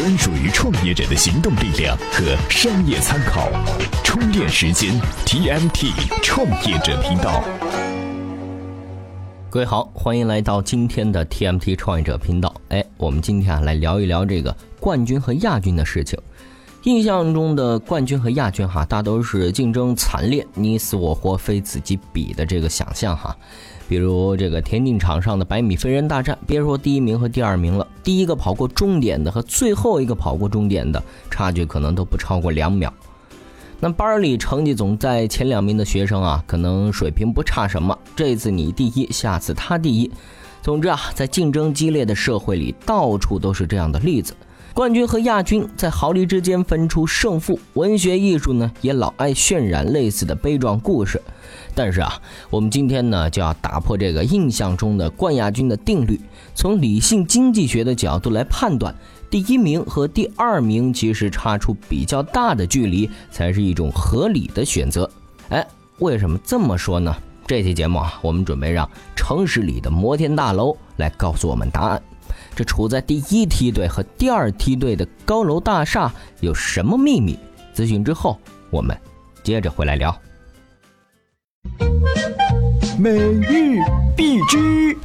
专属于创业者的行动力量和商业参考。充电时间 TMT 创业者频道。各位好，欢迎来到今天的 TMT 创业者频道。哎，我们今天啊来聊一聊这个冠军和亚军的事情。印象中的冠军和亚军哈，大都是竞争惨烈，你死我活，非此即彼的这个想象哈。比如这个田径场上的百米飞人大战，别说第一名和第二名了，第一个跑过终点的和最后一个跑过终点的差距可能都不超过两秒。那班里成绩总在前两名的学生啊，可能水平不差什么，这次你第一，下次他第一。总之啊，在竞争激烈的社会里，到处都是这样的例子。冠军和亚军在毫厘之间分出胜负，文学艺术呢也老爱渲染类似的悲壮故事。但是啊，我们今天呢就要打破这个印象中的冠亚军的定律，从理性经济学的角度来判断，第一名和第二名其实差出比较大的距离才是一种合理的选择。哎，为什么这么说呢？这期节目啊，我们准备让城市里的摩天大楼来告诉我们答案。这处在第一梯队和第二梯队的高楼大厦有什么秘密？咨询之后，我们接着回来聊。每日必知。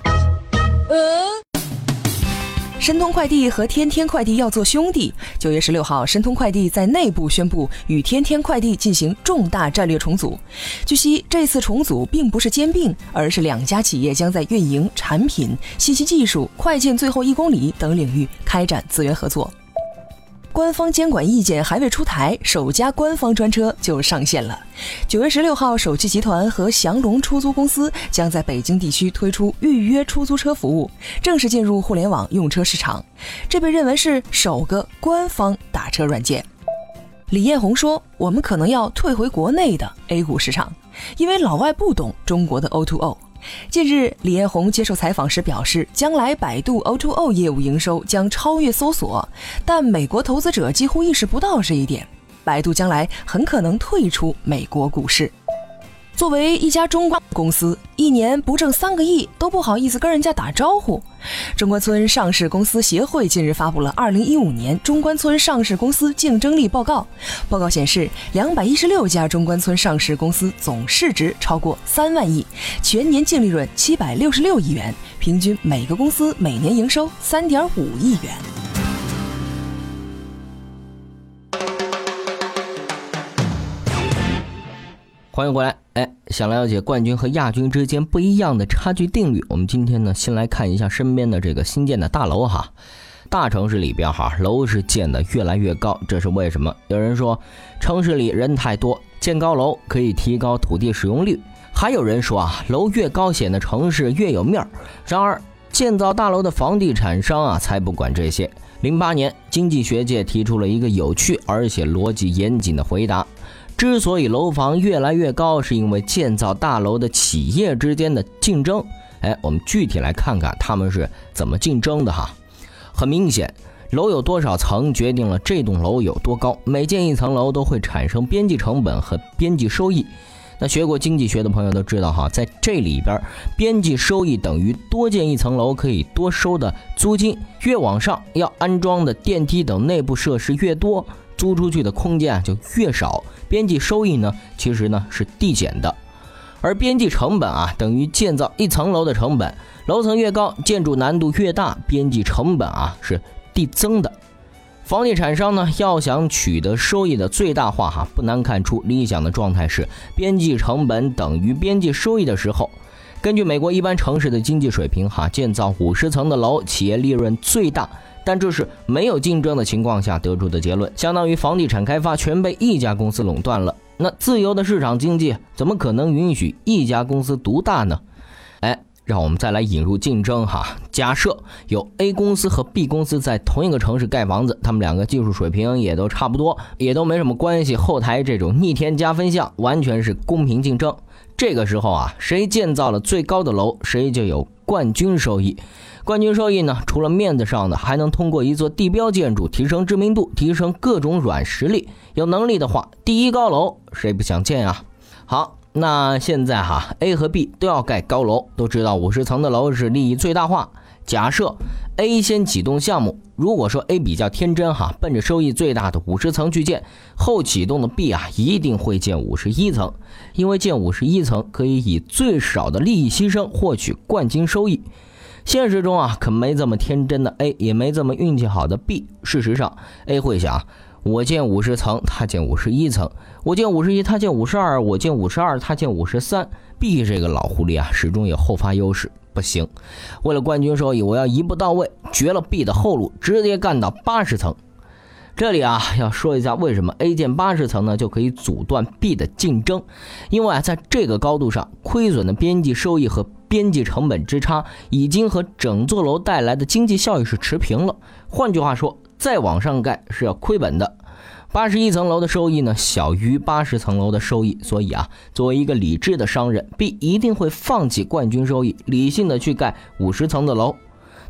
申通快递和天天快递要做兄弟。九月十六号，申通快递在内部宣布与天天快递进行重大战略重组。据悉，这次重组并不是兼并，而是两家企业将在运营、产品、信息技术、快件最后一公里等领域开展资源合作。官方监管意见还未出台，首家官方专车就上线了。九月十六号，首汽集团和祥龙出租公司将在北京地区推出预约出租车服务，正式进入互联网用车市场。这被认为是首个官方打车软件。李彦宏说：“我们可能要退回国内的 A 股市场，因为老外不懂中国的 O2O。”近日，李彦宏接受采访时表示，将来百度 O2O 业务营收将超越搜索，但美国投资者几乎意识不到这一点。百度将来很可能退出美国股市。作为一家中关公司，一年不挣三个亿都不好意思跟人家打招呼。中关村上市公司协会近日发布了《二零一五年中关村上市公司竞争力报告》。报告显示，两百一十六家中关村上市公司总市值超过三万亿，全年净利润七百六十六亿元，平均每个公司每年营收三点五亿元。欢迎回来，哎，想了解冠军和亚军之间不一样的差距定律，我们今天呢，先来看一下身边的这个新建的大楼哈。大城市里边哈，楼是建的越来越高，这是为什么？有人说，城市里人太多，建高楼可以提高土地使用率；还有人说啊，楼越高显得城市越有面儿。然而，建造大楼的房地产商啊，才不管这些。零八年，经济学界提出了一个有趣而且逻辑严谨的回答。之所以楼房越来越高，是因为建造大楼的企业之间的竞争。哎，我们具体来看看他们是怎么竞争的哈。很明显，楼有多少层决定了这栋楼有多高。每建一层楼都会产生边际成本和边际收益。那学过经济学的朋友都知道哈，在这里边，边际收益等于多建一层楼可以多收的租金。越往上要安装的电梯等内部设施越多。租出去的空间啊就越少，边际收益呢其实呢是递减的，而边际成本啊等于建造一层楼的成本，楼层越高，建筑难度越大，边际成本啊是递增的。房地产商呢要想取得收益的最大化哈，不难看出理想的状态是边际成本等于边际收益的时候。根据美国一般城市的经济水平哈，建造五十层的楼，企业利润最大。但这是没有竞争的情况下得出的结论，相当于房地产开发全被一家公司垄断了。那自由的市场经济怎么可能允许一家公司独大呢？哎，让我们再来引入竞争哈。假设有 A 公司和 B 公司在同一个城市盖房子，他们两个技术水平也都差不多，也都没什么关系。后台这种逆天加分项完全是公平竞争。这个时候啊，谁建造了最高的楼，谁就有冠军收益。冠军收益呢，除了面子上的，还能通过一座地标建筑提升知名度，提升各种软实力。有能力的话，第一高楼谁不想建啊？好，那现在哈，A 和 B 都要盖高楼，都知道五十层的楼是利益最大化。假设 A 先启动项目，如果说 A 比较天真哈，奔着收益最大的五十层去建，后启动的 B 啊一定会建五十一层，因为建五十一层可以以最少的利益牺牲获取冠军收益。现实中啊，可没这么天真的 A，也没这么运气好的 B。事实上，A 会想：我建五十层，他建五十一层；我建五十一，他建五十二；我建五十二，他建五十三。B 这个老狐狸啊，始终有后发优势。不行，为了冠军收益，我要一步到位，绝了 B 的后路，直接干到八十层。这里啊，要说一下为什么 A 建八十层呢，就可以阻断 B 的竞争。因为啊，在这个高度上，亏损的边际收益和边际成本之差，已经和整座楼带来的经济效益是持平了。换句话说，再往上盖是要亏本的。八十一层楼的收益呢，小于八十层楼的收益，所以啊，作为一个理智的商人，B 一定会放弃冠军收益，理性的去盖五十层的楼。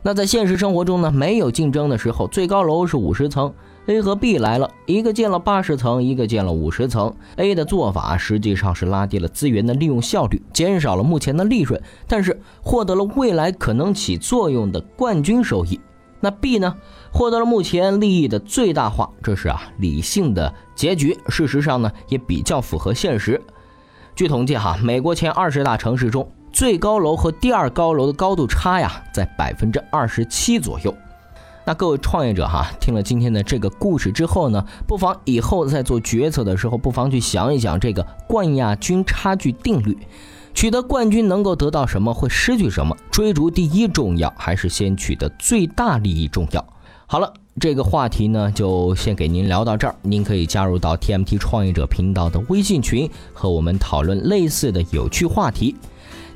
那在现实生活中呢，没有竞争的时候，最高楼是五十层，A 和 B 来了，一个建了八十层，一个建了五十层。A 的做法实际上是拉低了资源的利用效率，减少了目前的利润，但是获得了未来可能起作用的冠军收益。那 B 呢？获得了目前利益的最大化，这是啊理性的结局。事实上呢，也比较符合现实。据统计哈，美国前二十大城市中，最高楼和第二高楼的高度差呀，在百分之二十七左右。那各位创业者哈，听了今天的这个故事之后呢，不妨以后在做决策的时候，不妨去想一想这个冠亚军差距定律。取得冠军能够得到什么，会失去什么？追逐第一重要，还是先取得最大利益重要？好了，这个话题呢，就先给您聊到这儿。您可以加入到 TMT 创业者频道的微信群，和我们讨论类似的有趣话题。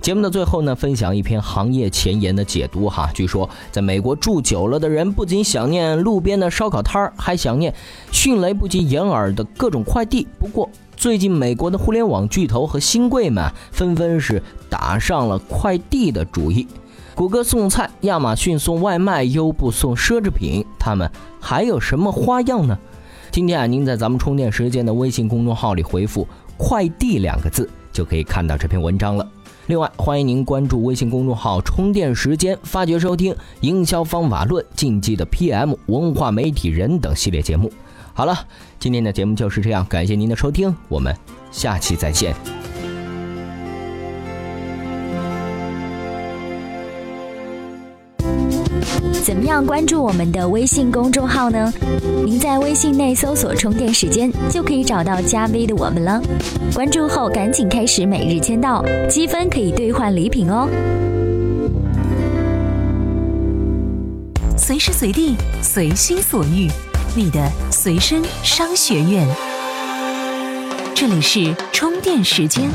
节目的最后呢，分享一篇行业前沿的解读哈。据说，在美国住久了的人，不仅想念路边的烧烤摊儿，还想念迅雷不及掩耳的各种快递。不过，最近，美国的互联网巨头和新贵们纷纷是打上了快递的主意。谷歌送菜，亚马逊送外卖，优步送奢侈品，他们还有什么花样呢？今天啊，您在咱们充电时间的微信公众号里回复“快递”两个字，就可以看到这篇文章了。另外，欢迎您关注微信公众号“充电时间”，发掘收听《营销方法论》、竞技的 PM、文化媒体人等系列节目。好了，今天的节目就是这样，感谢您的收听，我们下期再见。怎么样关注我们的微信公众号呢？您在微信内搜索“充电时间”就可以找到加 V 的我们了。关注后赶紧开始每日签到，积分可以兑换礼品哦。随时随地，随心所欲。你的随身商学院，这里是充电时间。